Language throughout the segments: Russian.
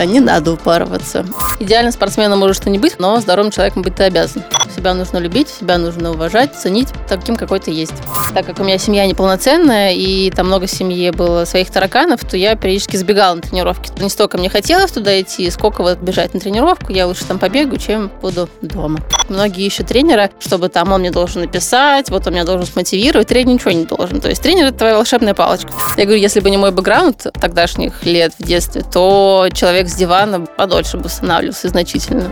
А не надо упарываться. Идеально спортсменом может и не быть, но здоровым человеком быть ты обязан. Себя нужно любить, себя нужно уважать, ценить таким, какой ты есть. Так как у меня семья неполноценная, и там много в семье было своих тараканов, то я периодически сбегала на тренировки. Не столько мне хотелось туда идти, сколько вот бежать на тренировку. Я лучше там побегу, чем буду дома. Многие ищут тренера, чтобы там он мне должен написать, вот он меня должен смотивировать. Тренер ничего не должен. То есть тренер – это твоя волшебная палочка. Я говорю, если бы не мой бэкграунд тогдашних лет в детстве, то человек с дивана подольше бы восстанавливался значительно.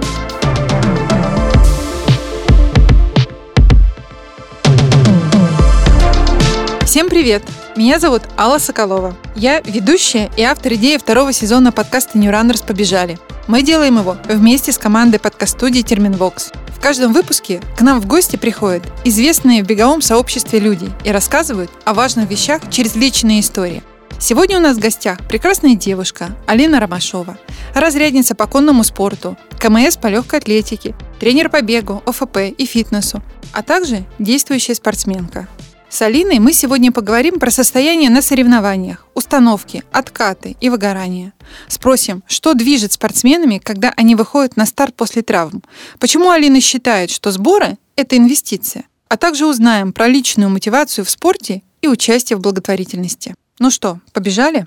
Всем привет! Меня зовут Алла Соколова. Я ведущая и автор идеи второго сезона подкаста New Runners «Побежали». Мы делаем его вместе с командой подкаст-студии Терминвокс. В каждом выпуске к нам в гости приходят известные в беговом сообществе люди и рассказывают о важных вещах через личные истории. Сегодня у нас в гостях прекрасная девушка Алина Ромашова, разрядница по конному спорту, КМС по легкой атлетике, тренер по бегу, ОФП и фитнесу, а также действующая спортсменка. С Алиной мы сегодня поговорим про состояние на соревнованиях, установки, откаты и выгорание. Спросим, что движет спортсменами, когда они выходят на старт после травм? Почему Алина считает, что сборы – это инвестиция? А также узнаем про личную мотивацию в спорте и участие в благотворительности. Ну что, побежали?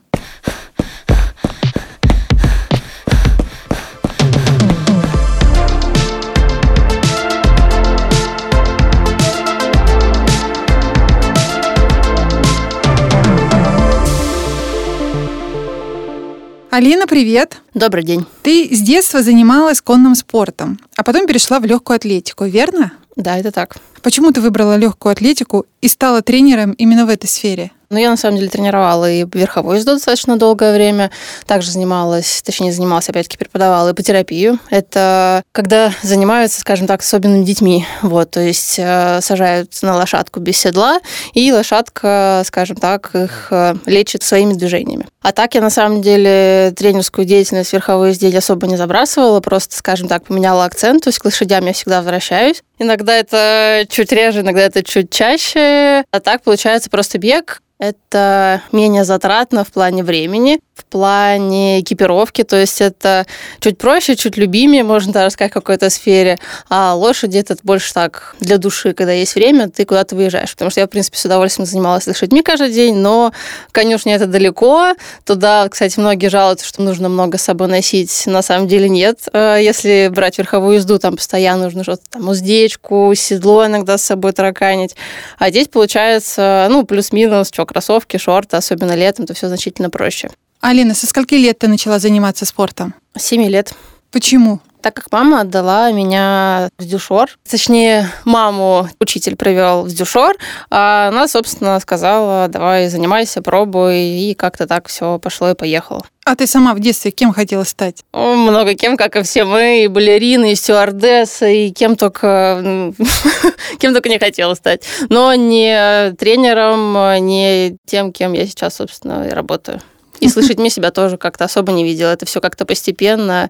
Алина, привет! Добрый день. Ты с детства занималась конным спортом, а потом перешла в легкую атлетику, верно? Да, это так. Почему ты выбрала легкую атлетику и стала тренером именно в этой сфере? Ну, я на самом деле тренировала и верховой езду достаточно долгое время. Также занималась, точнее, занималась, опять-таки, преподавала ипотерапию. Это когда занимаются, скажем так, особенными детьми. Вот, то есть э, сажают на лошадку без седла, и лошадка, скажем так, их э, лечит своими движениями. А так я, на самом деле, тренерскую деятельность верховой езде особо не забрасывала, просто, скажем так, поменяла акцент. То есть к лошадям я всегда возвращаюсь. Иногда это чуть реже, иногда это чуть чаще. А так получается просто бег, это менее затратно в плане времени, в плане экипировки, то есть это чуть проще, чуть любимее, можно даже сказать, в какой-то сфере, а лошади это больше так для души, когда есть время, ты куда-то выезжаешь, потому что я, в принципе, с удовольствием занималась лошадьми каждый день, но конюшня это далеко, туда, кстати, многие жалуются, что нужно много с собой носить, на самом деле нет, э, если брать верховую езду, там постоянно нужно что-то, там, уздечку, седло иногда с собой тараканить, а здесь получается, ну, плюс-минус, что, кроссовки, шорты, особенно летом, то все значительно проще. Алина, со скольки лет ты начала заниматься спортом? Семи лет. Почему? Так как мама отдала меня в дюшор, точнее, маму учитель привел в дюшор, а она, собственно, сказала, давай занимайся, пробуй, и как-то так все пошло и поехало. А ты сама в детстве кем хотела стать? Много кем, как и все мы, и балерины, и стюардессы, и кем только, кем только не хотела стать. Но не тренером, не тем, кем я сейчас, собственно, и работаю. И с лошадьми себя тоже как-то особо не видела. Это все как-то постепенно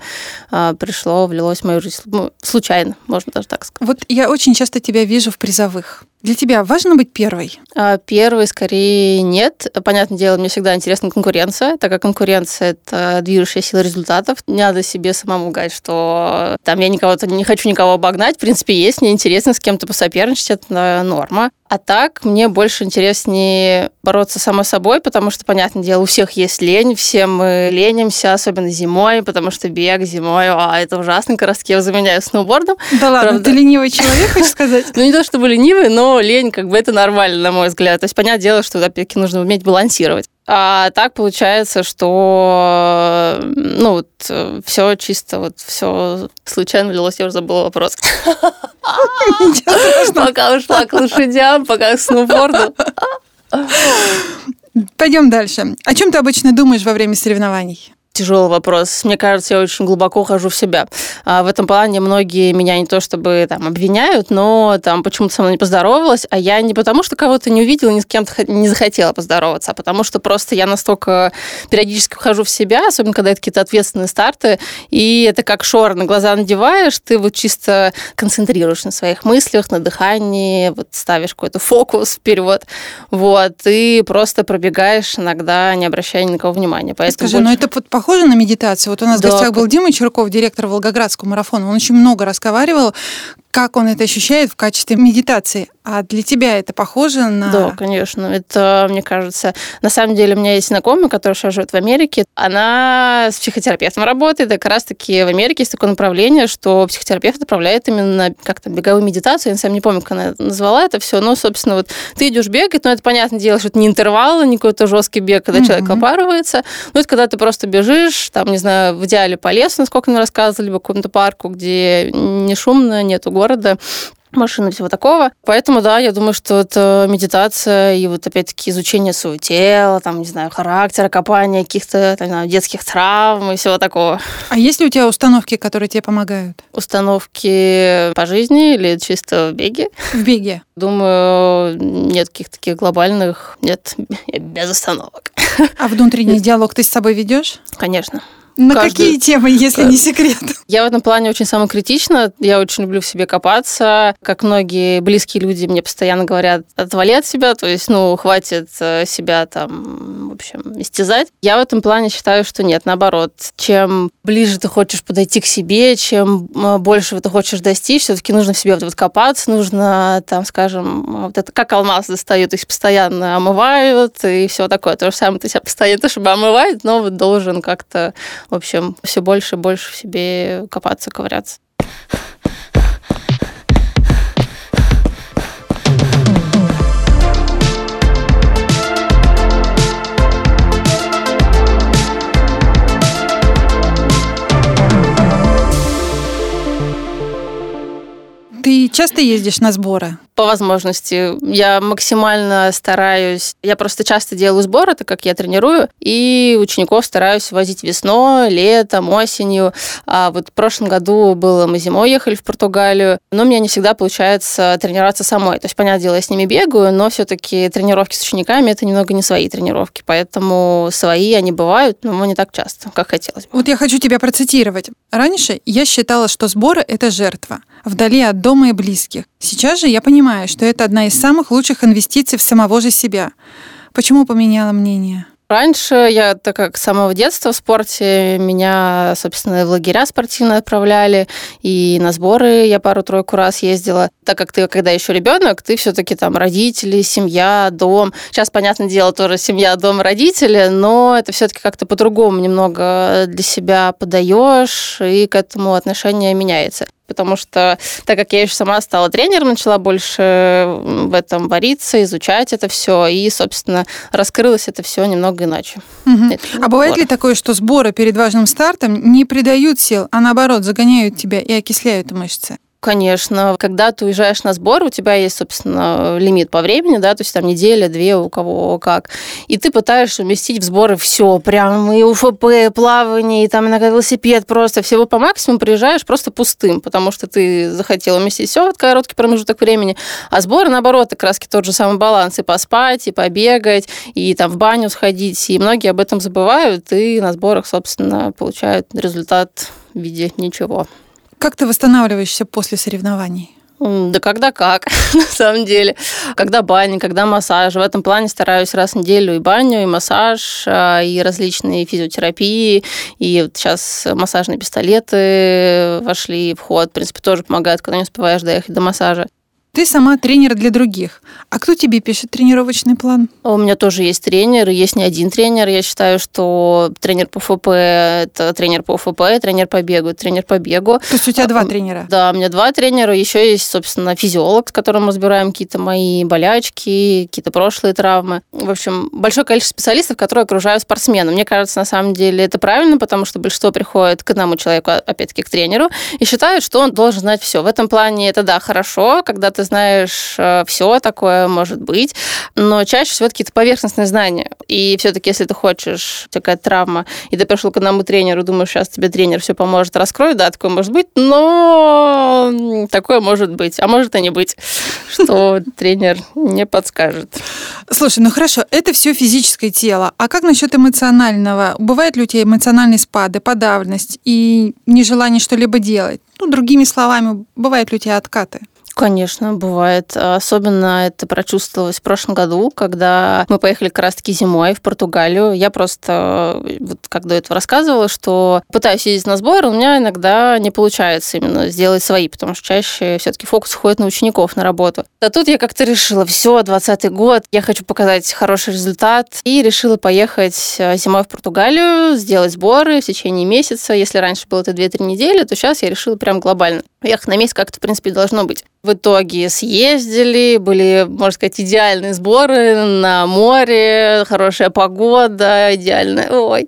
а, пришло, влилось в мою жизнь. Случайно, можно даже так сказать. Вот я очень часто тебя вижу в призовых. Для тебя важно быть первой? А, первой скорее нет. Понятное дело, мне всегда интересна конкуренция, так как конкуренция – это движущая сила результатов. Не надо себе самому говорить, что там я никого не хочу никого обогнать. В принципе, есть, мне интересно с кем-то посоперничать, это норма. А так мне больше интереснее бороться само собой, потому что, понятное дело, у всех есть лень, все мы ленимся, особенно зимой, потому что бег зимой, а, это ужасно, как раз я заменяю сноубордом. Да ладно, Правда. ты ленивый человек, хочешь сказать? Ну, не то чтобы ленивый, но лень, как бы это нормально, на мой взгляд. То есть, понятное дело, что, опять-таки, нужно уметь балансировать. А так получается, что ну вот все чисто вот все случайно влилось, я уже забыла вопрос. Пока ушла к лошадям, пока к сноуборду. Пойдем дальше. О чем ты обычно думаешь во время соревнований? Тяжелый вопрос. Мне кажется, я очень глубоко хожу в себя. А в этом плане многие меня не то чтобы там обвиняют, но там почему-то со мной не поздоровалась, а я не потому, что кого-то не увидела, ни с кем-то не захотела поздороваться, а потому что просто я настолько периодически вхожу в себя, особенно когда это какие-то ответственные старты, и это как шор на глаза надеваешь, ты вот чисто концентрируешь на своих мыслях, на дыхании, вот ставишь какой-то фокус вперед, вот, и просто пробегаешь иногда, не обращая ни на кого внимания. Поэтому Скажи, ну больше... ну это похоже на медитацию? Вот у нас Да. в гостях был Дима Чурков, директор Волгоградского марафона. Он очень много разговаривал, как он это ощущает в качестве медитации. А для тебя это похоже на... Да, конечно. Это, мне кажется, на самом деле у меня есть знакомая, которая сейчас живет в Америке. Она с психотерапевтом работает. И как раз-таки в Америке есть такое направление, что психотерапевт направляет именно как-то беговую медитацию. Я деле не помню, как она назвала это все. Но, собственно, вот ты идешь бегать, но это понятное дело, что это не интервалы, не какой-то жесткий бег, когда Мгм. человек опарывается. Ну, это когда ты просто бежишь, там, не знаю, в идеале по лесу, насколько мне рассказывали, либо какому-то парку, где не шумно, нету города машины, всего такого. Поэтому, да, я думаю, что это медитация и вот опять-таки изучение своего тела, там, не знаю, характера, копания каких-то, там, детских травм и всего такого. А есть ли у тебя установки, которые тебе помогают Установки по жизни или чисто в беге? в беге? Думаю, нет каких-то таких глобальных, нет, без установок. А внутренний диалог ты с собой ведешь? Конечно. На Каждую- какие темы, если не секрет? Я в этом плане очень самокритична. Я очень люблю в себе копаться. Как многие близкие люди мне постоянно говорят, отвали от себя, то есть, ну, хватит э, себя там, в общем, истязать. Я в этом плане считаю, что нет, наоборот. Чем ближе ты хочешь подойти к себе, чем э, больше ты хочешь достичь, все-таки нужно в себе вот, вот копаться, нужно, там, скажем, вот это как алмаз достают, есть постоянно омывают и все такое. То же самое ты себя постоянно, то, чтобы омывать, но вот должен как-то в общем, все больше и больше в себе копаться, ковыряться. Ты часто ездишь на сборы? По возможности. Я максимально стараюсь... Я просто часто делаю сборы, так как я тренирую, и учеников стараюсь возить весной, летом, осенью. А вот в прошлом году было, мы зимой ехали в Португалию, но у меня не всегда получается тренироваться самой. То есть, понятное дело, я с ними бегаю, но все-таки тренировки с учениками это немного не свои тренировки, поэтому свои они бывают, но не так часто, как хотелось бы. Вот я хочу тебя процитировать. Раньше я считала, что сборы — это жертва, вдали от дома и близких. Сейчас же я понимаю, что это одна из самых лучших инвестиций в самого же себя. Почему поменяла мнение? Раньше я, так как с самого детства в спорте, меня, собственно, в лагеря спортивные отправляли, и на сборы я пару-тройку раз ездила. Так как ты, когда еще ребенок, ты все-таки там родители, семья, дом. Сейчас, понятное дело, тоже семья, дом, родители, но это все-таки как-то по-другому немного для себя подаешь, и к этому отношение меняется потому что, так как я еще сама стала тренером, начала больше в этом вариться, изучать это все, и, собственно, раскрылось это все немного иначе. Мгм. Это А бывает здорово. ли такое, что сборы перед важным стартом не придают сил, а наоборот загоняют тебя и окисляют мышцы? Конечно, когда ты уезжаешь на сбор, у тебя есть, собственно, лимит по времени, да, то есть там неделя, две, у кого как. И ты пытаешься уместить в сборы все, прям и УФП, и плавание, и там иногда велосипед, просто всего по максимуму приезжаешь просто пустым, потому что ты захотел уместить все в короткий промежуток времени. А сборы, наоборот, как раз тот же самый баланс, и поспать, и побегать, и там в баню сходить, и многие об этом забывают, и на сборах, собственно, получают результат в виде ничего. Как ты восстанавливаешься после соревнований? Да когда как, на самом деле. Когда баня, когда массаж. В этом плане стараюсь раз в неделю и баню, и массаж, а, и различные физиотерапии. И вот сейчас массажные пистолеты вошли в ход. В принципе, тоже помогают, когда не успеваешь доехать до массажа. Ты сама тренер для других. А кто тебе пишет тренировочный план? У меня тоже есть тренер, есть не один тренер. Я считаю, что тренер по ФП – это тренер по ФП, тренер по бегу, тренер по бегу. То есть у тебя два А, тренера? Да, у меня два тренера. Еще есть, собственно, физиолог, с которым мы разбираем какие-то мои болячки, какие-то прошлые травмы. В общем, большое количество специалистов, которые окружают спортсмена. Мне кажется, на самом деле это правильно, потому что большинство приходит к одному человеку, опять-таки к тренеру, и считают, что он должен знать все. В этом плане это, да, хорошо, когда ты знаешь все, такое может быть, но чаще всего какие-то поверхностные знания. И все-таки, если ты хочешь, какая-то травма, и ты пришел к одному тренеру, думаешь, сейчас тебе тренер все поможет, раскроет, да, такое может быть, но такое может быть, а может и не быть, что тренер не подскажет. Слушай, ну хорошо, это все физическое тело. А как насчет эмоционального? Бывают ли у тебя эмоциональные спады, подавленность и нежелание что-либо делать? Ну, другими словами, бывают ли у тебя откаты? Конечно, бывает. Особенно это прочувствовалось в прошлом году, когда мы поехали как раз-таки зимой в Португалию. Я просто, вот как до этого рассказывала, что пытаюсь ездить на сбор, у меня иногда не получается именно сделать свои, потому что чаще все-таки фокус уходит на учеников, на работу. А тут я как-то решила, все, 20 год, я хочу показать хороший результат, и решила поехать э, зимой в Португалию, сделать сборы в течение месяца. Если раньше было это 2-3 недели, то сейчас я решила прям глобально. Ехать на месяц как-то, в принципе, должно быть. В итоге съездили, были, можно сказать, идеальные сборы на море, хорошая погода, идеальная. Ой.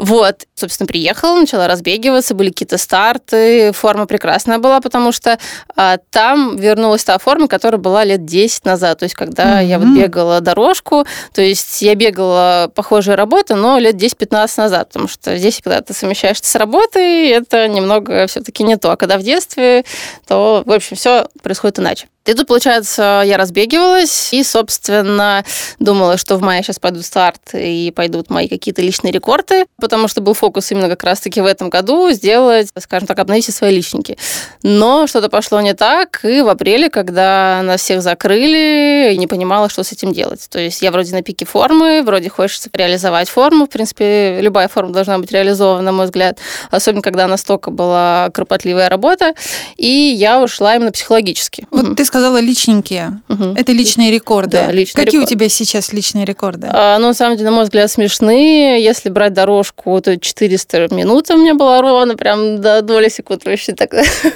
Вот, собственно, приехала, начала разбегиваться, были какие-то старты, форма прекрасная была, потому что а, там вернулась та форма, которая была лет 10 назад, то есть когда mm-hmm. я вот бегала дорожку, то есть я бегала похожие работы, но лет 10-15 назад, потому что здесь, когда ты совмещаешь с работой, это немного все-таки не то, а когда в детстве, то, в общем, все происходит иначе. И тут, получается, я разбегивалась и, собственно, думала, что в мае сейчас пойдут старт и пойдут мои какие-то личные рекорды, потому что был фокус именно как раз-таки в этом году сделать, скажем так, обновить все свои личники. Но что-то пошло не так, и в апреле, когда нас всех закрыли, не понимала, что с этим делать. То есть я вроде на пике формы, вроде хочется реализовать форму. В принципе, любая форма должна быть реализована, на мой взгляд, особенно когда настолько была кропотливая работа, и я ушла именно психологически. Вот ты сказала личненькие. Угу. Это личные рекорды. Да, личные Какие рекорды. у тебя сейчас личные рекорды? А, ну, на самом деле, на мой взгляд, смешные. Если брать дорожку, то 400 минут у меня была ровно, прям до доли секунд. Вообще так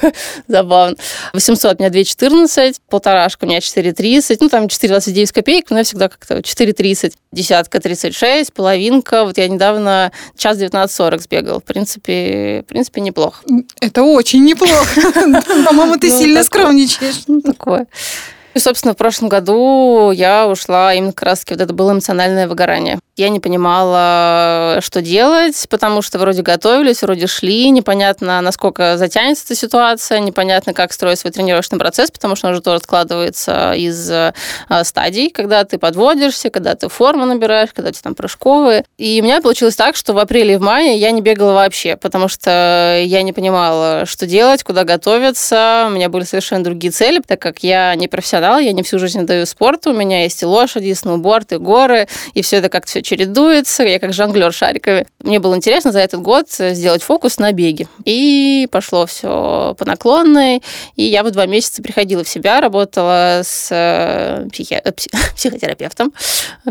забавно. 800 у меня 2,14, полторашка у меня 4,30, ну, там 4,29 копеек, но я всегда как-то 4,30. Десятка 36, половинка. Вот я недавно час 19.40 сбегал. В принципе, в принципе, неплохо. Это очень неплохо. По-моему, ты ну, сильно скромничаешь. Ну, такое. И, собственно, в прошлом году я ушла именно как раз вот это было эмоциональное выгорание. Я не понимала, что делать, потому что вроде готовились, вроде шли, непонятно, насколько затянется эта ситуация, непонятно, как строить свой тренировочный процесс, потому что он же тоже складывается из э, стадий, когда ты подводишься, когда ты форму набираешь, когда у тебя там прыжковые. И у меня получилось так, что в апреле и в мае я не бегала вообще, потому что я не понимала, что делать, куда готовиться. У меня были совершенно другие цели, так как я не профессионал профессионал, я не всю жизнь даю спорту, у меня есть и лошади, и сноуборд, и горы, и все это как-то все чередуется, я как жонглер шариками. Мне было интересно за этот год сделать фокус на беге. И пошло все по наклонной, и я в два месяца приходила в себя, работала с э, психи... Э, психотерапевтом,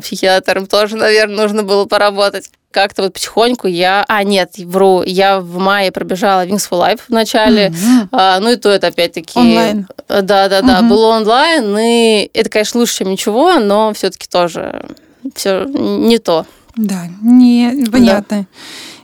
психиатром тоже, наверное, нужно было поработать как-то вот потихоньку я... А, нет, вру, я в мае пробежала Wings for Life в начале. Mm-hmm. А, ну и то это опять-таки... Онлайн. Да-да-да, mm-hmm. было онлайн, и это, конечно, лучше, чем ничего, но все таки тоже все не то. Да, не, понятно. Да.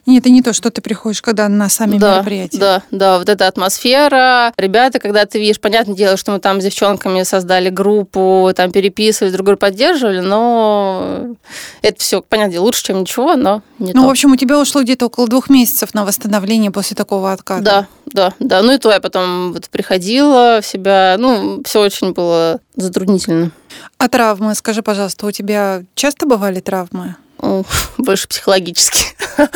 Нет, это не то, что ты приходишь, когда на сами да, мероприятия. Да, да, вот эта атмосфера. Ребята, когда ты видишь, понятное дело, что мы там с девчонками создали группу, там переписывали, друг друга поддерживали, но это все, понятное дело, лучше, чем ничего, но не Ну, то. в общем, у тебя ушло где-то около двух месяцев на восстановление после такого отката. Да, да, да. Ну и то я потом вот приходила в себя. Ну, все очень было затруднительно. А травмы, скажи, пожалуйста, у тебя часто бывали травмы? Больше психологически.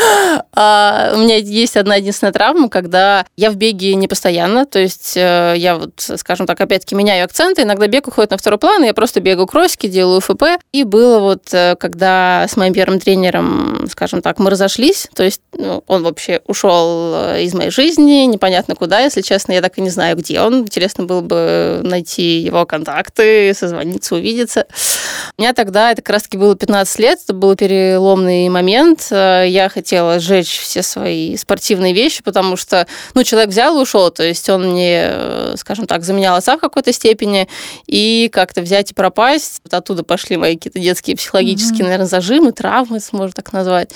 а у меня есть одна единственная травма, когда я в беге не постоянно, то есть э, я вот, скажем так, опять-таки меняю акценты, иногда бег уходит на второй план, и я просто бегаю кроссики, делаю ФП. И было вот, э, когда с моим первым тренером, скажем так, мы разошлись, то есть ну, он вообще ушел э, из моей жизни, непонятно куда, если честно, я так и не знаю, где он. Интересно было бы найти его контакты, созвониться, увидеться. У меня тогда, это как раз-таки было 15 лет, это было перед переломный момент. Э, я хотела сжечь все свои спортивные вещи, потому что, ну, человек взял и ушел, то есть он мне, э, скажем так, заменял отца в какой-то степени, и как-то взять и пропасть. Вот оттуда пошли мои какие-то детские психологические, mm-hmm. наверное, зажимы, травмы, можно так назвать.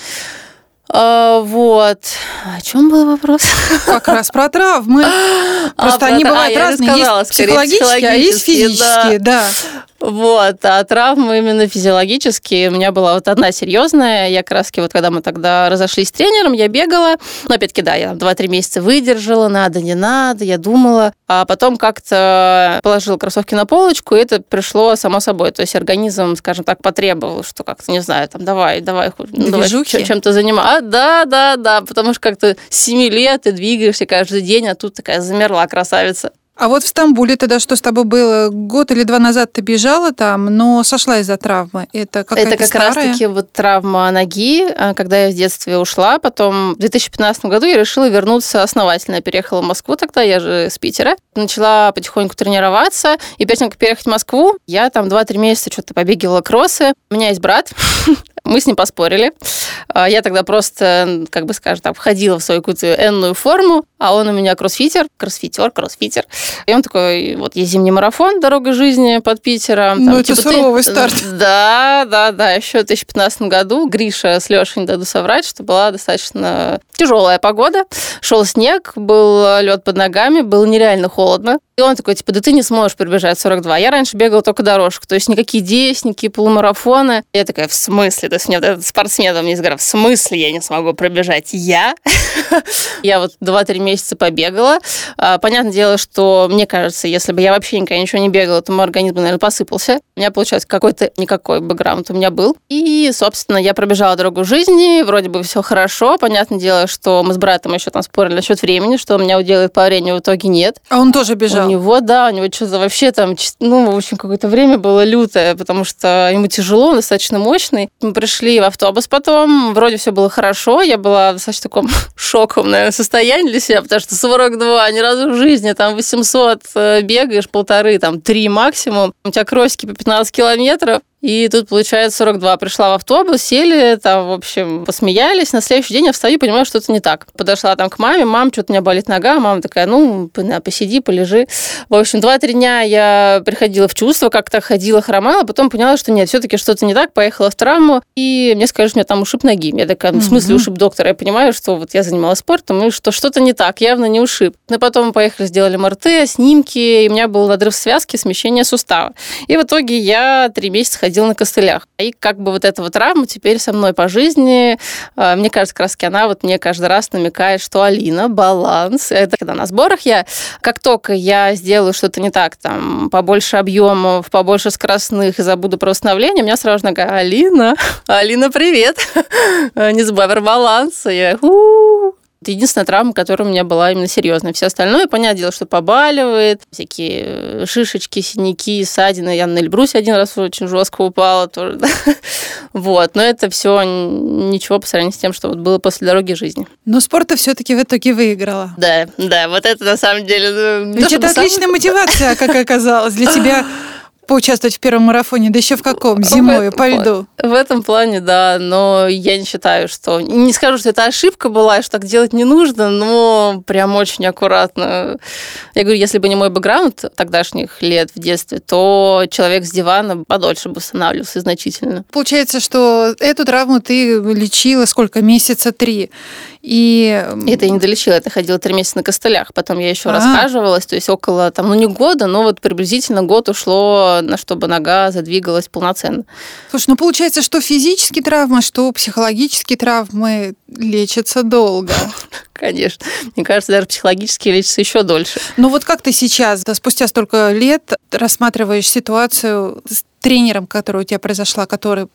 А, вот. О чем был вопрос? Как раз про травмы. А, Просто а, они про... бывают а, разные. Есть психологические, а есть физические, да. да. Вот, а травмы именно физиологические. У меня была вот одна серьезная. Я как вот когда мы тогда разошлись с тренером, я бегала. Ну, опять-таки, да, я 2-3 месяца выдержала, надо, не надо, я думала. А потом как-то положила кроссовки на полочку, и это пришло само собой. То есть организм, скажем так, потребовал, что как-то, не знаю, там, давай, давай, ну, давай чем-то заниматься. А, да, да, да, потому что как-то с 7 лет ты двигаешься каждый день, а тут такая замерла красавица. А вот в Стамбуле тогда что с тобой было? Год или два назад ты бежала там, но сошла из-за травмы. Это Это как старая? раз-таки вот травма ноги, а, когда я в детстве ушла. Потом в 2015 году я решила вернуться основательно. Я переехала в Москву тогда, я же с Питера. Начала потихоньку тренироваться. И перед тем, как переехать в Москву, я там 2-3 месяца что-то побегивала кроссы. У меня есть брат, мы с ним поспорили. А, Я тогда просто, как бы скажем так, входила в свою какую-то энную форму, а он у меня кроссфитер, кроссфитер, кроссфитер. И он такой, вот есть зимний марафон «Дорога жизни» под Питером. Ну, это ты- суровый старт. Да, да, да. Еще в 2015 году Гриша с Лешей, не даду соврать, что была достаточно тяжелая погода. Шел снег, был лед под ногами, было нереально холодно. И он такой, типа, да ты не сможешь пробежать 42. Я раньше бегала только дорожку, то есть никакие 10, никакие полумарафоны. Я такая, в смысле? То есть мне вот этот спортсмен мне говорит, в смысле я не смогу пробежать? Я? Я вот 2-3 месяца побегала. А, Понятное дело, что мне кажется, если бы я вообще никогда ничего не бегала, то мой организм, наверное, посыпался. У меня, получается, какой-то никакой бэкграунд у меня был. И, собственно, я пробежала дорогу жизни, вроде бы все хорошо. Понятное дело, что мы с братом еще там спорили насчет времени, что у меня уделает по времени, в итоге нет. А он тоже бежал. У него, да, у него что-то вообще там, ну, в общем, какое-то время было лютое, потому что ему тяжело, он достаточно мощный. Мы пришли в автобус потом, вроде все было хорошо, я была в достаточно таком шоковом, наверное, состоянии для себя, потому что 42, ни разу в жизни, там 800 э, бегаешь, полторы, там, три максимум, у тебя кросики по 15 километров, и тут, получается, 42. Пришла в автобус, сели, там, в общем, посмеялись. На следующий день я встаю и понимаю, что это не так. Подошла там к маме, мам, что-то у меня болит нога. Мама такая, ну, на, посиди, полежи. В общем, 2-3 дня я приходила в чувство, как-то ходила, хромала, потом поняла, что нет, все-таки что-то не так, поехала в травму, и мне что у меня там ушиб ноги. Я такая, ну, в смысле ушиб доктора? Я понимаю, что вот я занималась спортом, и что что-то не так, явно не ушиб. Но потом мы поехали, сделали МРТ, снимки, и у меня был надрыв связки, смещение сустава. И в итоге я три месяца ходила на костылях. И как бы вот эта вот травма теперь со мной по жизни. А, Мне кажется, как раз она вот мне каждый раз намекает, что Алина, баланс. Это когда на сборах я, как только я сделаю что-то не так, там, побольше объемов, побольше скоростных и забуду про восстановление, у меня сразу нога, Алина, Алина, привет. Не забывай про баланс. И Я, «У-у-у». Это единственная травма, которая у меня была именно серьезная. Все остальное, понятное дело, что побаливает, всякие э, шишечки, синяки, ссадины. Я на Эльбрусе один раз очень жестко упала тоже. да. Вот, но это все ничего по сравнению с тем, что вот было после дороги жизни. Но спорта все-таки в итоге выиграла. Да, да, вот это на самом деле... ну, Ведь то это отличная мотивация, как оказалось, для тебя поучаствовать в первом марафоне, да еще в каком? Зимой, этом по льду. В этом плане, да, но я не считаю, что... Не скажу, что это ошибка была, и что так делать не нужно, но прям очень аккуратно. Я говорю, если бы не мой бэкграунд тогдашних лет в детстве, то человек с дивана подольше бы восстанавливался значительно. Получается, что эту травму ты лечила сколько? Месяца три. И Это я не долечила, это ходила три месяца на костылях. Потом я еще А. расхаживалась, то есть около, там, ну не года, но вот приблизительно год ушло, на чтобы нога задвигалась полноценно. Слушай, ну получается, что физические травмы, что психологические травмы лечатся долго. Конечно. Мне кажется, даже психологически лечится еще дольше. Но вот как ты сейчас, да, спустя столько лет, рассматриваешь ситуацию с тренером, которая у тебя произошла, который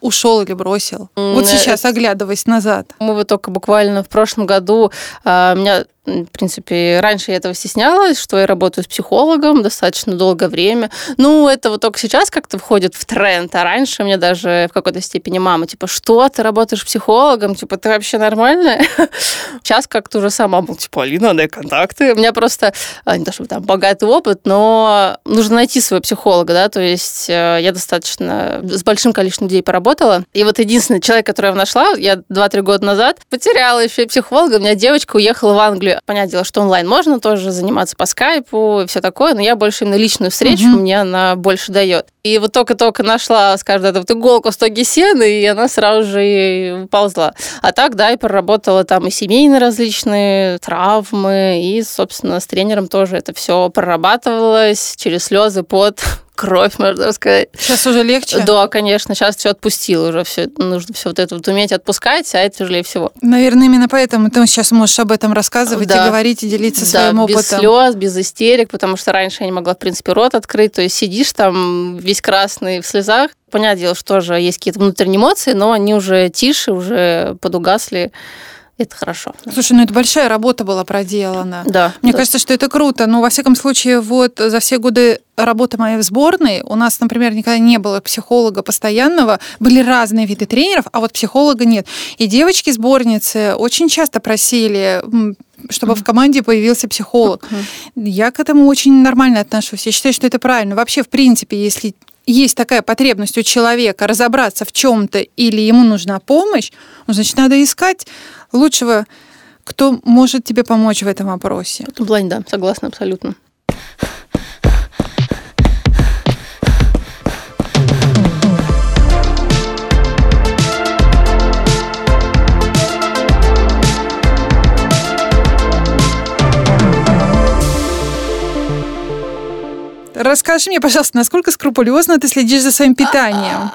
ушел или бросил? Вот э, сейчас, оглядываясь назад. Мы вот только буквально в прошлом году, а, меня, в принципе, раньше я этого стеснялась, что я работаю с психологом достаточно долгое время. Ну, это вот только сейчас как-то входит в тренд, а раньше мне даже в какой-то степени мама, типа, что, ты работаешь психологом? Типа, ты вообще нормальная? Сейчас как-то уже сама был, типа, Алина, дай контакты. У меня просто, а, не то чтобы там богатый опыт, но нужно найти своего психолога, да, то есть э, я достаточно с большим количеством людей поработала. И вот единственный человек, которого я нашла, я 2-3 года назад потеряла еще и психолога, у меня девочка уехала в Англию. Понятное дело, что онлайн можно тоже заниматься по скайпу и все такое, но я больше именно личную встречу, Мгм. мне она больше дает. И вот только-только нашла, скажем, эту вот иголку в стоге сена, и она сразу же и ползла. А так, да, и проработала там и семейные различные травмы, и, собственно, с тренером тоже это все прорабатывалось через слезы, пот, кровь, можно сказать. Сейчас уже легче? Да, конечно, сейчас все отпустил уже, все нужно все вот это вот уметь отпускать, а это тяжелее всего. Наверное, именно поэтому ты сейчас можешь об этом рассказывать Да. и говорить, и делиться да, своим без опытом. слез, без истерик, потому что раньше я не могла, в принципе, рот открыть, то есть сидишь там весь красный в слезах. Понятное дело, что тоже есть какие-то внутренние эмоции, но они уже тише, уже подугасли. Это хорошо. Слушай, ну это большая работа была проделана. Да. Мне да. кажется, что это круто. Но, во всяком случае, вот за все годы работы моей в сборной у нас, например, никогда не было психолога постоянного. Были разные виды тренеров, а вот психолога нет. И девочки-сборницы очень часто просили чтобы в команде появился психолог. Я к этому очень нормально отношусь. Я считаю, что это правильно. Вообще, в принципе, если есть такая потребность у человека разобраться в чем-то или ему нужна помощь, ну, значит, надо искать лучшего, кто может тебе помочь в этом вопросе. В этом плане, да, согласна абсолютно. Расскажи мне, пожалуйста, насколько скрупулезно ты следишь за своим питанием?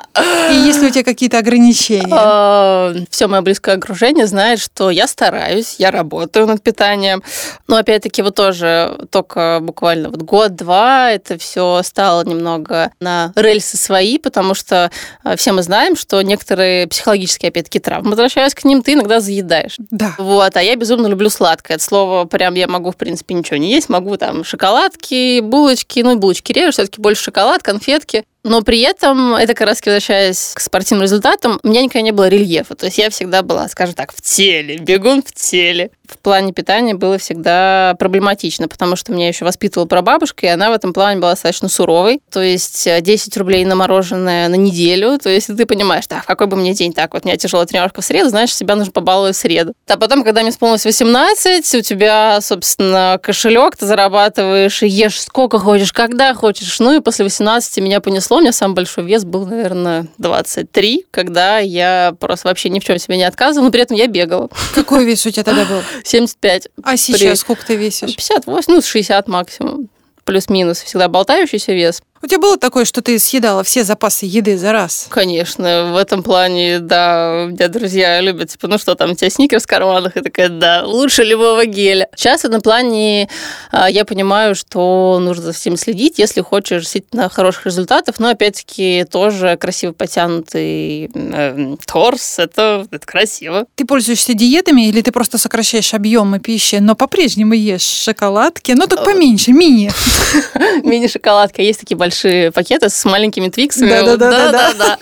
И есть ли у тебя какие-то ограничения? А, Все мое близкое окружение знает, что я стараюсь, я работаю над питанием. Но опять-таки вот тоже только буквально вот год-два это все стало немного на рельсы свои, потому что а, все мы знаем, что некоторые психологические, опять-таки, травмы, возвращаясь к ним, ты иногда заедаешь. Да. Вот, а я безумно люблю сладкое. Это слово прям я могу, в принципе, ничего не есть. Могу там шоколадки, булочки, ну, булочки режу, все-таки больше шоколад, конфетки. Но при этом, это как раз возвращаясь к спортивным результатам, у меня никогда не было рельефа. То есть я всегда была, скажем так, в теле, бегун в теле. В плане питания было всегда проблематично, потому что меня еще воспитывала прабабушка, и она в этом плане была достаточно суровой. То есть 10 э, рублей на мороженое на неделю. То есть ты понимаешь, так, какой бы мне день так, вот у меня тяжелая тренировка в среду, знаешь, себя нужно побаловать в среду. А потом, когда мне исполнилось 18, у тебя, собственно, кошелек, ты зарабатываешь и ешь сколько хочешь, когда хочешь. Ну и после 18 меня понесло, у меня самый большой вес был, наверное, 23, когда я просто вообще ни в чем себе не отказывала, но при этом я бегала. Какой вес у тебя тогда был? 75. А сейчас При... сколько ты весишь? 58, ну, 60 максимум. Плюс-минус. Всегда болтающийся вес. У тебя было такое, что ты съедала все запасы еды за раз? Конечно, в этом плане, да, у меня друзья любят, типа, ну что там, у тебя сникерс в карманах? И такая, да, лучше любого геля. Сейчас в этом плане а, я понимаю, что нужно за всем следить, если хочешь действительно хороших результатов, но опять-таки тоже красиво потянутый э, торс, это, это красиво. Ты пользуешься диетами или ты просто сокращаешь объемы пищи, но по-прежнему ешь шоколадки, ну так поменьше, мини? Мини-шоколадка. Есть такие большие большие пакеты с маленькими твиксами. Да-да-да.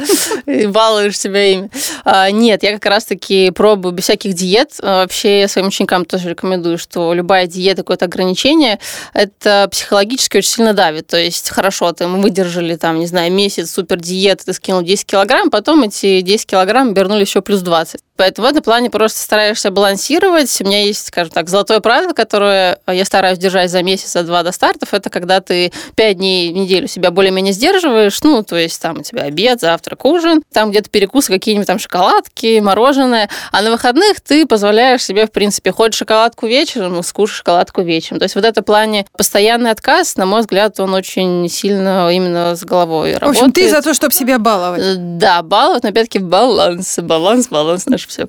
И балуешь себя ими. А, нет, я как раз-таки пробую без всяких диет. А, вообще я своим ученикам тоже рекомендую, что любая диета, какое-то ограничение, это психологически очень сильно давит. То есть хорошо, ты мы выдержали там, не знаю, месяц супер диеты, ты скинул 10 килограмм, потом эти 10 килограмм вернули еще плюс 20. Поэтому в этом плане просто стараешься балансировать. У меня есть, скажем так, золотое правило, которое я стараюсь держать за месяц, за два до стартов. Это когда ты 5 дней в неделю себя более-менее сдерживаешь. Ну, то есть там у тебя обед, завтрак, ужин. Там где-то перекусы, какие-нибудь там шоколадки, мороженое. А на выходных ты позволяешь себе, в принципе, хоть шоколадку вечером, скушай шоколадку вечером. То есть вот это плане постоянный отказ, на мой взгляд, он очень сильно именно с головой работает. В общем, ты за то, чтобы себя баловать. Да, баловать, но опять-таки баланс. Баланс, баланс наш все.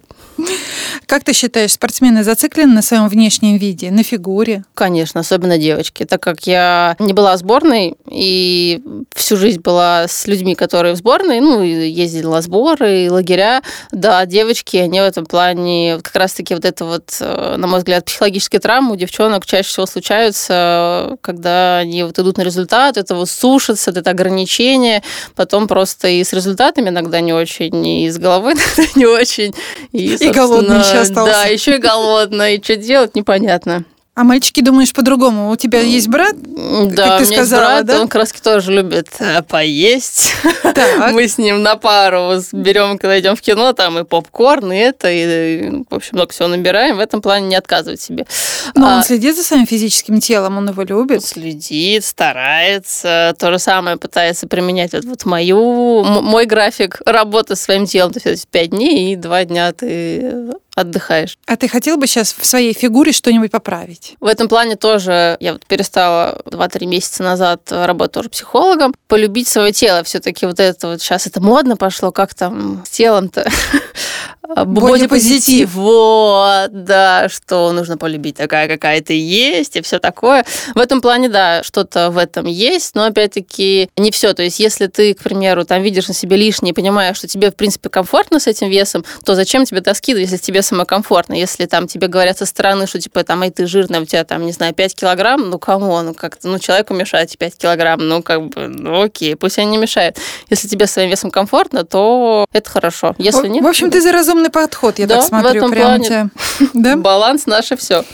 Как ты считаешь, спортсмены зациклены на своем внешнем виде, на фигуре? Конечно, особенно девочки, так как я не была сборной и всю жизнь была с людьми, которые в сборной, ну, ездила на сборы и лагеря. Да, девочки, они в этом плане как раз-таки вот это вот, э, на мой взгляд, психологические травмы у девчонок чаще всего случаются, когда они вот идут на результат, это вот сушатся, это ограничение, потом просто и с результатами иногда не очень, и с головы не очень, и, и голодный еще остался. Да, еще и голодный. И что делать, непонятно. А мальчики, думаешь, по-другому? У тебя есть брат? Да, как ты у меня сказала, есть брат, да? он раз тоже любит э, поесть. Так. Мы с ним на пару берем, когда идем в кино, там и попкорн, и это, и, в общем, много всего набираем. В этом плане не отказывать себе. Но а, он следит за своим физическим телом, он его любит? Следит, старается. То же самое пытается применять вот, вот мою, мой график работы с своим телом. То есть пять дней и два дня ты отдыхаешь. А ты хотел бы сейчас в своей фигуре что-нибудь поправить? В этом плане тоже я вот перестала 2-3 месяца назад работать тоже психологом. Полюбить свое тело все таки вот это вот сейчас это модно пошло, как там с телом-то. бодипозитив. Вот, да, что нужно полюбить такая, какая ты есть, и все такое. В этом плане, да, что-то в этом есть, но опять-таки не все. То есть, если ты, к примеру, там видишь на себе лишнее, понимаешь, что тебе, в принципе, комфортно с этим весом, то зачем тебе таски, если тебе самокомфортно? Если там тебе говорят со стороны, что типа там, эй, ты жирная, у тебя там, не знаю, 5 килограмм, ну кому, ну как-то, ну человеку мешает 5 килограмм, ну как бы, ну окей, пусть они не мешают. Если тебе своим весом комфортно, то это хорошо. Если нет... В общем, ты за разумный подход, я да, так смотрю. в этом прям плане тебя. Да? баланс наше все.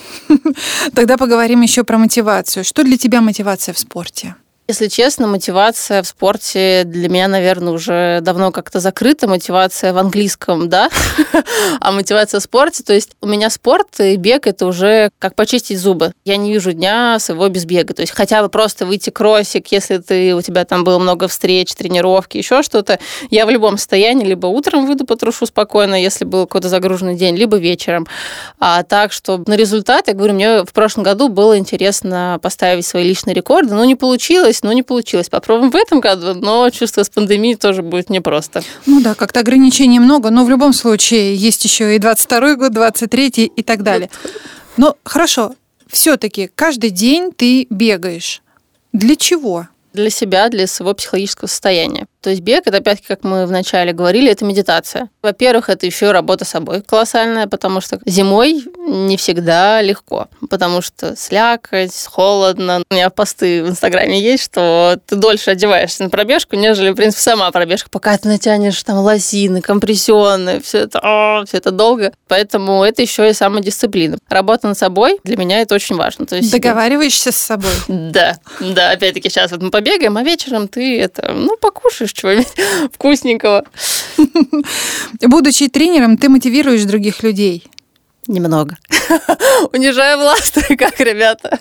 Тогда поговорим еще про мотивацию. Что для тебя мотивация в спорте? Если честно, мотивация в спорте для меня, наверное, уже давно как-то закрыта. Мотивация в английском, да, а мотивация в спорте, то есть у меня спорт и бег это уже как почистить зубы. Я не вижу дня своего без бега. То есть хотя бы просто выйти кроссик, если ты, у тебя там было много встреч, тренировки, еще что-то, я в любом состоянии либо утром выйду потрушу спокойно, если был какой-то загруженный день, либо вечером. А так, что на результат, я говорю, мне в прошлом году было интересно поставить свои личные рекорды, но не получилось, но не получилось. Попробуем в этом году, но чувство с пандемией тоже будет непросто. Ну да, как-то ограничений много, но в любом случае есть еще и 22 год, 23 и так далее. Но хорошо, все-таки каждый день ты бегаешь. Для чего? Для себя, для своего психологического состояния. То есть бег, это опять-таки, как мы вначале говорили, это медитация. Во-первых, это еще работа с собой колоссальная, потому что зимой не всегда легко, потому что слякоть, холодно. У меня посты в Инстаграме есть, что ты дольше одеваешься на пробежку, нежели, в принципе, сама пробежка. Пока ты натянешь там лосины, компрессионные, все это, о, все это долго. Поэтому это еще и самодисциплина. Работа над собой для меня это очень важно. То есть, Договариваешься с собой? Да, да, опять-таки сейчас вот мы побегаем, а вечером ты это, ну, покушаешь чего-нибудь вкусненького. Будучи тренером, ты мотивируешь других людей. Немного. Унижаю власть, как ребята.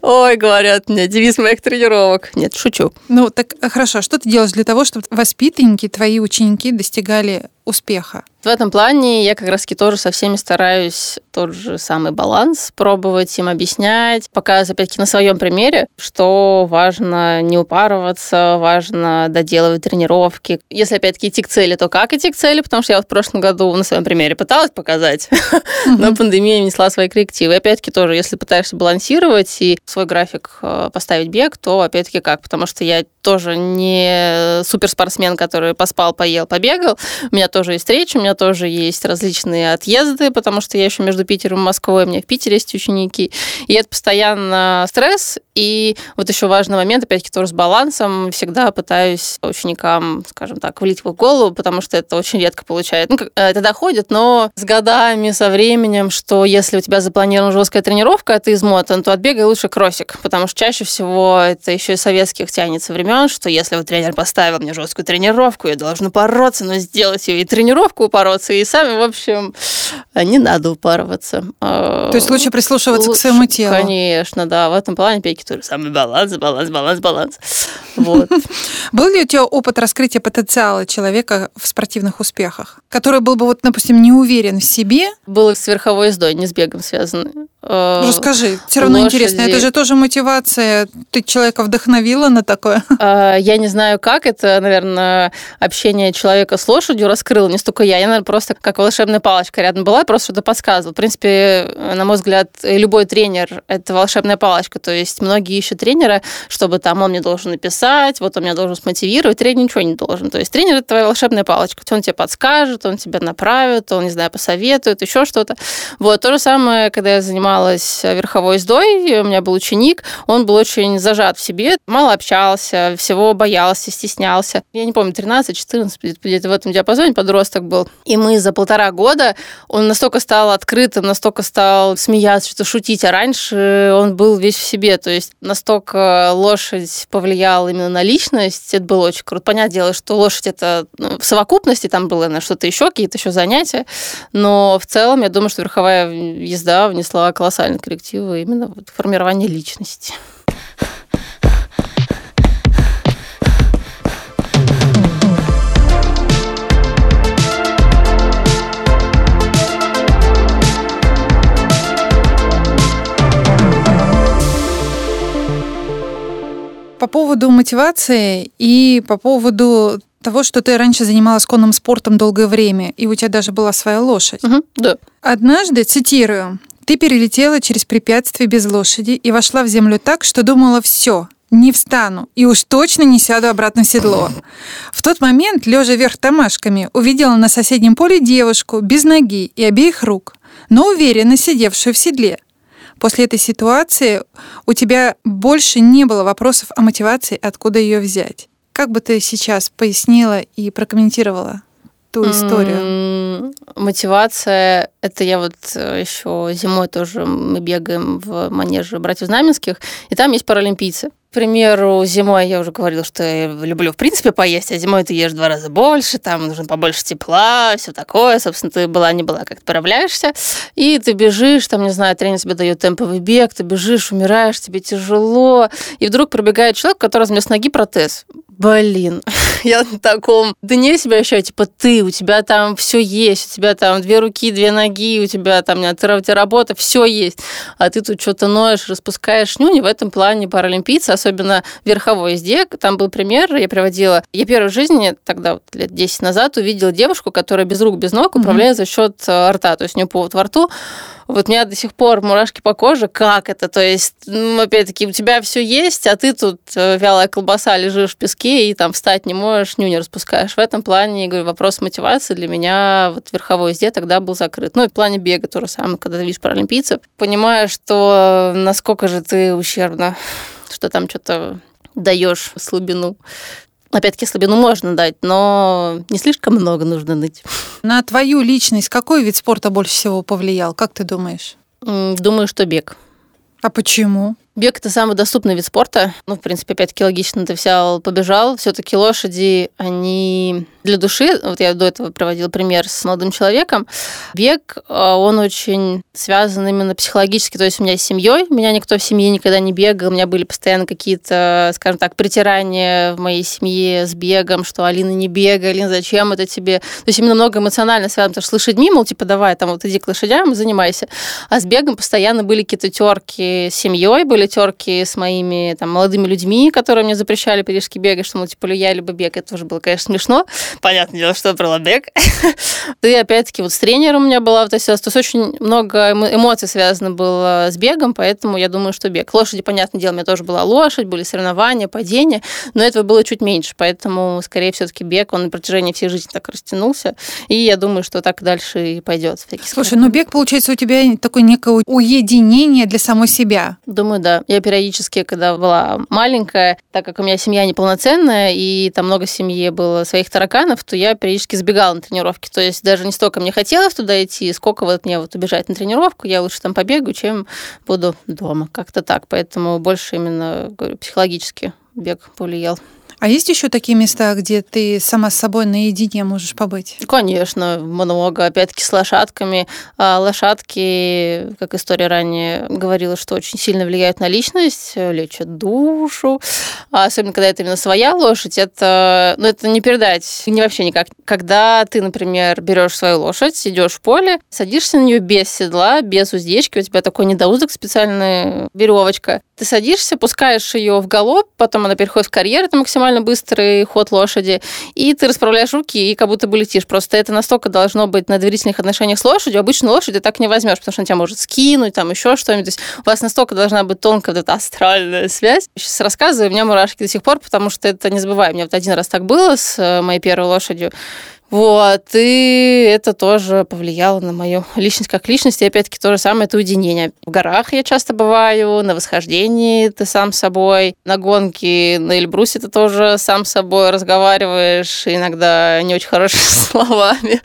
Ой, говорят мне, девиз моих тренировок. Нет, шучу. Ну, так хорошо. Что ты делаешь для того, чтобы воспитанники, твои ученики достигали успеха? В этом плане я как раз-таки тоже со всеми стараюсь тот же самый баланс пробовать им объяснять, показывать, опять-таки, на своем примере, что важно не упарываться, важно доделывать тренировки. Если, опять-таки, идти к цели, то как идти к цели, потому что я вот в прошлом году на своем примере пыталась показать, но пандемия внесла свои коррективы. И, опять-таки, тоже, если пытаешься балансировать и свой график э, поставить бег, то, опять-таки, как? Потому что я тоже не суперспортсмен, который поспал, поел, побегал. У меня тоже есть встречи, у меня тоже есть различные отъезды, потому что я еще между Питером и Москвой, у меня в Питере есть ученики. И это постоянно стресс. И вот еще важный момент, опять-таки, тоже с балансом. Всегда пытаюсь ученикам, скажем так, влить в голову, потому что это очень редко получается. Ну, э, это доходит, но с годами, со временем, что если у тебя запланирована жесткая тренировка, а ты измотан, то отбегай лучше кроссик, потому что чаще всего это еще и советских тянется времен, что если вот тренер поставил мне жесткую тренировку, я должна бороться, но сделать ее и тренировку упороться, и сами, в общем, не надо упарываться. То есть лучше прислушиваться лучше, к своему телу? Конечно, да. В этом плане пейки тоже самый баланс, баланс, баланс, баланс. Вот. Был ли у тебя опыт раскрытия потенциала человека в спортивных успехах, который был бы, вот, допустим, не уверен в себе? Было с верховой ездой, не с бегом связано. Э, Расскажи, все равно лошади. интересно. Это же тоже мотивация. Ты человека вдохновила на такое? А, я не знаю, как это, наверное, общение человека с лошадью раскрыло. Не столько я. Я, наверное, просто как волшебная палочка рядом была, просто что-то подсказывала. В принципе, на мой взгляд, любой тренер – это волшебная палочка. То есть многие ищут тренера, чтобы там он мне должен написать, вот он меня должен смотивировать. Тренер ничего не должен. То есть тренер – это твоя волшебная палочка. Он тебе подскажет, он тебя направит, он, не знаю, посоветует, еще что-то. Вот. То же самое, когда я занималась занималась верховой ездой, у меня был ученик, он был очень зажат в себе, мало общался, всего боялся, стеснялся. Я не помню, 13-14, где-то в этом диапазоне подросток был. И мы за полтора года, он настолько стал открытым, настолько стал смеяться, что шутить, а раньше он был весь в себе, то есть настолько лошадь повлияла именно на личность, это было очень круто. Понятное дело, что лошадь это ну, в совокупности, там было на что-то еще, какие-то еще занятия, но в целом я думаю, что верховая езда внесла класс колоссальные коррективы именно вот формирование личности. По поводу мотивации и по поводу того, что ты раньше занималась конным спортом долгое время, и у тебя даже была своя лошадь. Угу, да. Однажды, цитирую, ты перелетела через препятствие без лошади и вошла в землю так, что думала все, не встану и уж точно не сяду обратно в седло. В тот момент, лежа вверх томашками, увидела на соседнем поле девушку без ноги и обеих рук, но уверенно сидевшую в седле. После этой ситуации у тебя больше не было вопросов о мотивации, откуда ее взять. Как бы ты сейчас пояснила и прокомментировала ту историю? Мотивация — это я вот э, еще зимой тоже мы бегаем в манеже братьев Знаменских, и там есть паралимпийцы. К примеру, зимой я уже говорила, что я люблю, в принципе, поесть, а зимой ты ешь в два раза больше, там нужно побольше тепла, все такое. Собственно, ты была, не была, как ты справляешься. И ты бежишь, там, не знаю, тренер тебе дает темповый бег, ты бежишь, умираешь, тебе тяжело. И вдруг пробегает человек, который вместо ноги протез блин, я на таком дне себя ощущаю, типа ты, у тебя там все есть, у тебя там две руки, две ноги, у тебя там у тебя работа, все есть, а ты тут что-то ноешь, распускаешь нюни. В этом плане паралимпийцы, особенно верховой езде, там был пример, я приводила, я первый в жизни, тогда вот лет 10 назад, увидела девушку, которая без рук, без ног управляет mm-hmm. за счет э, рта, то есть у нее повод во рту, вот у меня до сих пор мурашки по коже, как это? То есть, ну, опять-таки, у тебя все есть, а ты тут э, вялая колбаса лежишь в песке и там встать не можешь, ню не распускаешь. В этом плане, я говорю, вопрос мотивации для меня вот верховой езде тогда был закрыт. Ну и в плане бега то же самое, когда ты видишь паралимпийцев, понимаешь, что насколько же ты ущербно, что там что-то даешь слабину. Опять-таки, слабину можно дать, но не слишком много нужно ныть. На твою личность какой вид спорта больше всего повлиял? Как ты думаешь? Думаю, что бег. А почему? Бег – это самый доступный вид спорта. Ну, в принципе, опять-таки логично, ты взял, побежал. все таки лошади, они для души. Вот я до этого проводила пример с молодым человеком. Бег, а, он очень связан именно психологически. То есть у меня с семьей, меня никто в семье никогда не бегал, у меня были постоянно какие-то, скажем так, притирания в моей семье с бегом, что Алина не бегай, Алина, зачем это тебе? То есть именно много эмоционально связано, потому что с лошадьми, мол, типа, давай, там, вот иди к лошадям, занимайся. А с бегом постоянно были какие-то терки с семьей, были терки с моими там молодыми людьми, которые мне запрещали перешки бегать, что, мол, типа, я либо бег. Это тоже было, конечно, смешно понятное дело, что про бег. И опять-таки вот с тренером у меня была вот эта То есть очень много эмоций связано было с бегом, поэтому я думаю, что бег. Лошади, понятное дело, у меня тоже была лошадь, были соревнования, падения, но этого было чуть меньше, поэтому, скорее, все-таки бег, он на протяжении всей жизни так растянулся, и я думаю, что так дальше и пойдет. Слушай, ну бег, получается, у тебя такое некое уединение для самой себя. Думаю, да. Я периодически, когда была маленькая, так как у меня семья неполноценная, и там много семьи было своих тараканов, ресторанов, то я периодически сбегала на тренировки. То есть даже не столько мне хотелось туда идти, сколько вот мне вот убежать на тренировку, я лучше там побегаю, чем буду дома. Как-то так. Поэтому больше именно, говорю, психологически бег повлиял. А есть еще такие места, где ты сама с собой наедине можешь побыть? Конечно, много. Опять-таки с лошадками. А лошадки, как история ранее говорила, что очень сильно влияют на личность, лечат душу. А особенно, когда это именно своя лошадь, это, ну, это не передать не вообще никак. Когда ты, например, берешь свою лошадь, идешь в поле, садишься на нее без седла, без уздечки, у тебя такой недоуздок, специальная веревочка. Ты садишься, пускаешь ее в галоп, потом она переходит в карьер, это максимально максимально быстрый ход лошади, и ты расправляешь руки, и как будто бы летишь. Просто это настолько должно быть на доверительных отношениях с лошадью. Обычно лошадь ты так не возьмешь, потому что она тебя может скинуть, там еще что-нибудь. То есть у вас настолько должна быть тонкая вот эта астральная связь. Сейчас рассказываю, у меня мурашки до сих пор, потому что это не забываю. У меня вот один раз так было с э, моей первой лошадью. Вот, и это тоже повлияло на мою личность как личность. И опять-таки то же самое, это уединение. В горах я часто бываю, на восхождении ты сам собой, на гонке на Эльбрусе ты тоже сам собой разговариваешь, иногда не очень хорошими словами.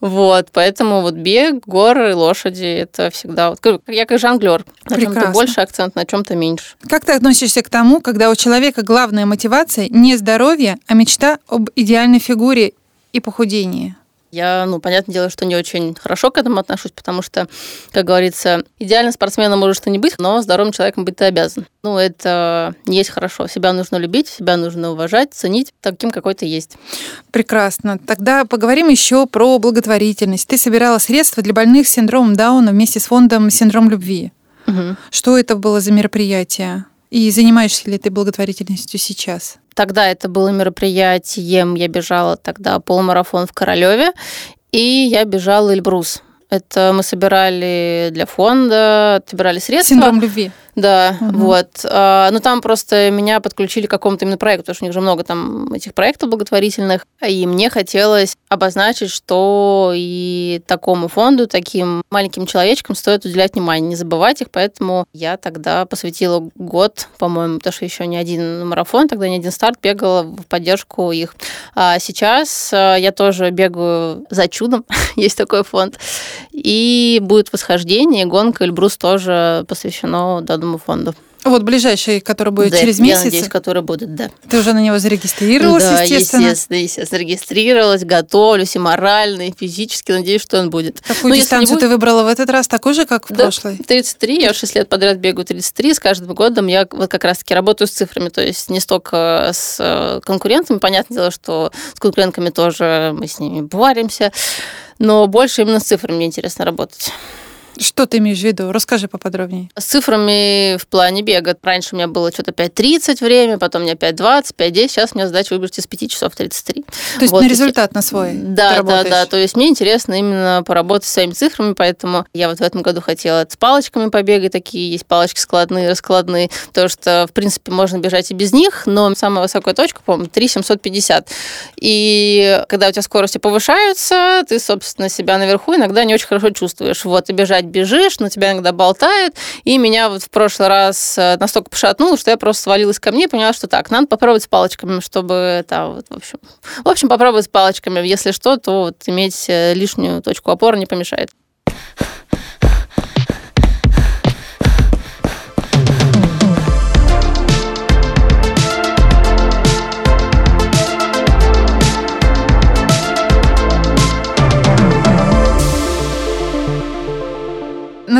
Вот, поэтому вот бег, горы, лошади, это всегда... Вот, я как жонглер. На чем-то больше акцент, на чем-то меньше. Как ты относишься к тому, когда у человека главная мотивация не здоровье, а мечта об идеальной фигуре и похудение? Я, ну, понятное дело, что не очень хорошо к этому отношусь, потому что, как говорится, идеально спортсменом можешь ты не быть, но здоровым человеком быть ты обязан. Ну, это не есть хорошо. Себя нужно любить, себя нужно уважать, ценить таким, какой ты есть. Прекрасно. Тогда поговорим еще про благотворительность. Ты собирала средства для больных с синдромом Дауна вместе с фондом «Синдром любви». Угу. Что это было за мероприятие? И занимаешься ли ты благотворительностью сейчас? Тогда это было мероприятием, я бежала тогда полумарафон в Королеве, и я бежала Эльбрус. Это мы собирали для фонда, собирали средства. Синдром любви. Да, угу. вот. А, ну, там просто меня подключили к какому-то именно проекту, потому что у них же много там этих проектов благотворительных, и мне хотелось обозначить, что и такому фонду, таким маленьким человечкам стоит уделять внимание, не забывать их, поэтому я тогда посвятила год, по-моему, потому что еще не один марафон, тогда не один старт бегала в поддержку их. А сейчас а, я тоже бегаю за чудом, есть такой фонд, и будет восхождение, гонка Эльбрус тоже посвящено данному фонду. Вот ближайший, который будет да, через я месяц. надеюсь, который будет, да. Ты уже на него зарегистрировалась, да, естественно. естественно, естественно, зарегистрировалась, готовлюсь и морально, и физически, надеюсь, что он будет. Какую ну, дистанцию будет... ты выбрала в этот раз, такой же, как в да, прошлый? 33, я 6 лет подряд бегаю 33, с каждым годом я вот как раз-таки работаю с цифрами, то есть не столько с э, конкурентами, понятное дело, что с конкурентами тоже мы с ними боремся, но больше именно с цифрами мне интересно работать. Что ты имеешь в виду? Расскажи поподробнее. С цифрами в плане бега. Раньше у меня было что-то 5.30 время, потом у меня 5.20, 5.10. Сейчас мне задача выбрать из 5 часов 33. То есть вот на результат на свой Да, да, да. То есть мне интересно именно поработать с своими цифрами, поэтому я вот в этом году хотела с палочками побегать. Такие есть палочки складные, раскладные. Потому что, в принципе, можно бежать и без них, но самая высокая точка, по-моему, 3.750. И когда у тебя скорости повышаются, ты, собственно, себя наверху иногда не очень хорошо чувствуешь. Вот, и бежать бежишь, но тебя иногда болтает. И меня вот в прошлый раз э, настолько пошатнуло, что я просто свалилась ко мне и поняла, что так, надо попробовать с палочками, чтобы там, вот, в общем, в общем, попробовать с палочками. Если что, то вот иметь э, лишнюю точку опоры не помешает.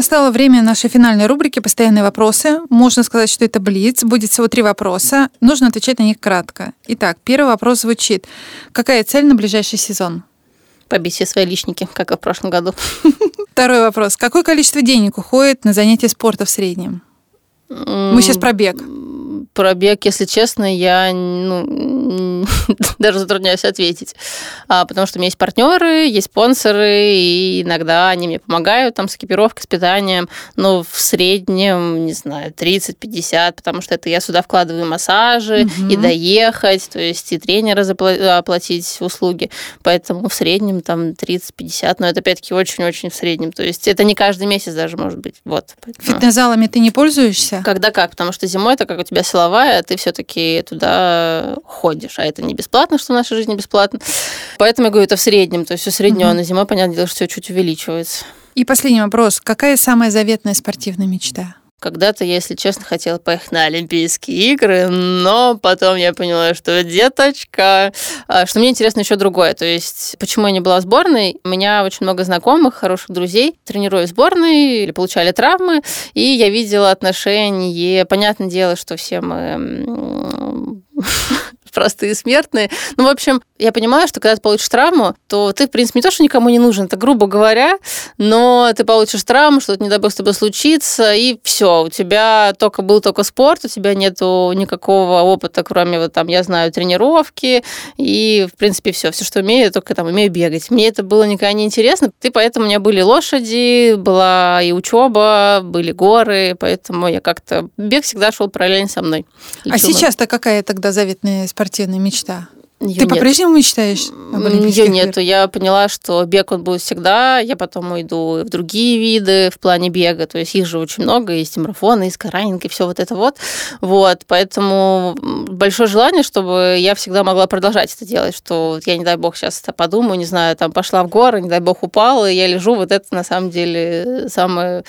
Настало время нашей финальной рубрики «Постоянные вопросы». Можно сказать, что это блиц. Будет всего три вопроса. Нужно отвечать на них кратко. Итак, первый вопрос звучит. Какая цель на ближайший сезон? Побить все свои личники, как и в прошлом году. Второй вопрос. Какое количество денег уходит на занятия спорта в среднем? Мы сейчас про бег. Про бег, если честно, я ну, даже затрудняюсь ответить. А, потому что у меня есть партнеры, есть спонсоры, и иногда они мне помогают там с экипировкой, с питанием. Но в среднем, не знаю, 30-50, потому что это я сюда вкладываю массажи, угу. и доехать, то есть и тренера оплатить услуги. Поэтому в среднем там 30-50, но это опять-таки очень-очень в среднем. То есть это не каждый месяц даже может быть. Вот. Фитнес-залами ты не пользуешься? Когда как, потому что зимой это как у тебя сила силовая, ты все-таки туда ходишь, а это не бесплатно, что в нашей жизни бесплатно. Поэтому я говорю, это в среднем, то есть усредненно. Угу. Зимой, понятное дело, что все чуть увеличивается. И последний вопрос. Какая самая заветная спортивная мечта? Когда-то я, если честно, хотела поехать на Олимпийские игры, но потом я поняла, что деточка, а, что мне интересно еще другое. То есть, почему я не была сборной? У меня очень много знакомых, хороших друзей тренируют в сборной или получали травмы, и я видела отношения. Понятное дело, что все мы простые смертные. Ну, в общем, я понимаю, что когда ты получишь травму, то ты, в принципе, не то, что никому не нужен, это грубо говоря, но ты получишь травму, что-то, не дай бог, с тобой случится, и все, у тебя только был только спорт, у тебя нету никакого опыта, кроме, вот там, я знаю, тренировки, и, в принципе, все, все, что умею, только там умею бегать. Мне это было никогда не интересно, и поэтому у меня были лошади, была и учеба, были горы, поэтому я как-то... Бег всегда шел параллельно со мной. А сейчас-то какая тогда заветная спортивная мечта? Ее Ты по-прежнему мечтаешь об Ее нету. Я поняла, что бег он будет всегда. Я потом уйду в другие виды в плане бега. То есть их же очень много. Есть и марафоны, и скайранинг, и все вот это вот. Вот. Поэтому большое желание, чтобы я всегда могла продолжать это делать. Что я, не дай бог, сейчас это подумаю, не знаю, там пошла в горы, не дай бог, упала, и я лежу. Вот это на самом деле самое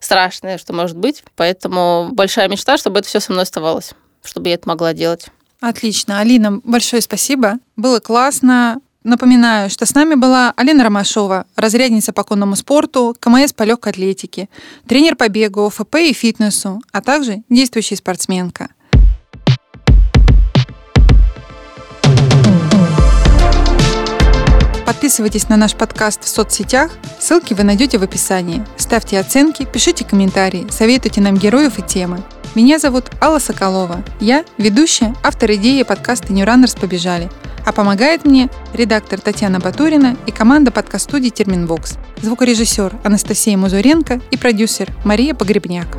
страшное, что может быть. Поэтому большая мечта, чтобы это все со мной оставалось. Чтобы я это могла делать. Отлично. Алина, большое спасибо. Было классно. Напоминаю, что с нами была Алина Ромашова, разрядница по конному спорту, КМС по легкой атлетике, тренер по бегу, ФП и фитнесу, а также действующая спортсменка. Подписывайтесь на наш подкаст в соцсетях, ссылки вы найдете в описании. Ставьте оценки, пишите комментарии, советуйте нам героев и темы. Меня зовут Алла Соколова. Я ведущая, автор идеи подкаста New побежали. А помогает мне редактор Татьяна Батурина и команда подкаст-студии Терминвокс, звукорежиссер Анастасия Музуренко и продюсер Мария Погребняк.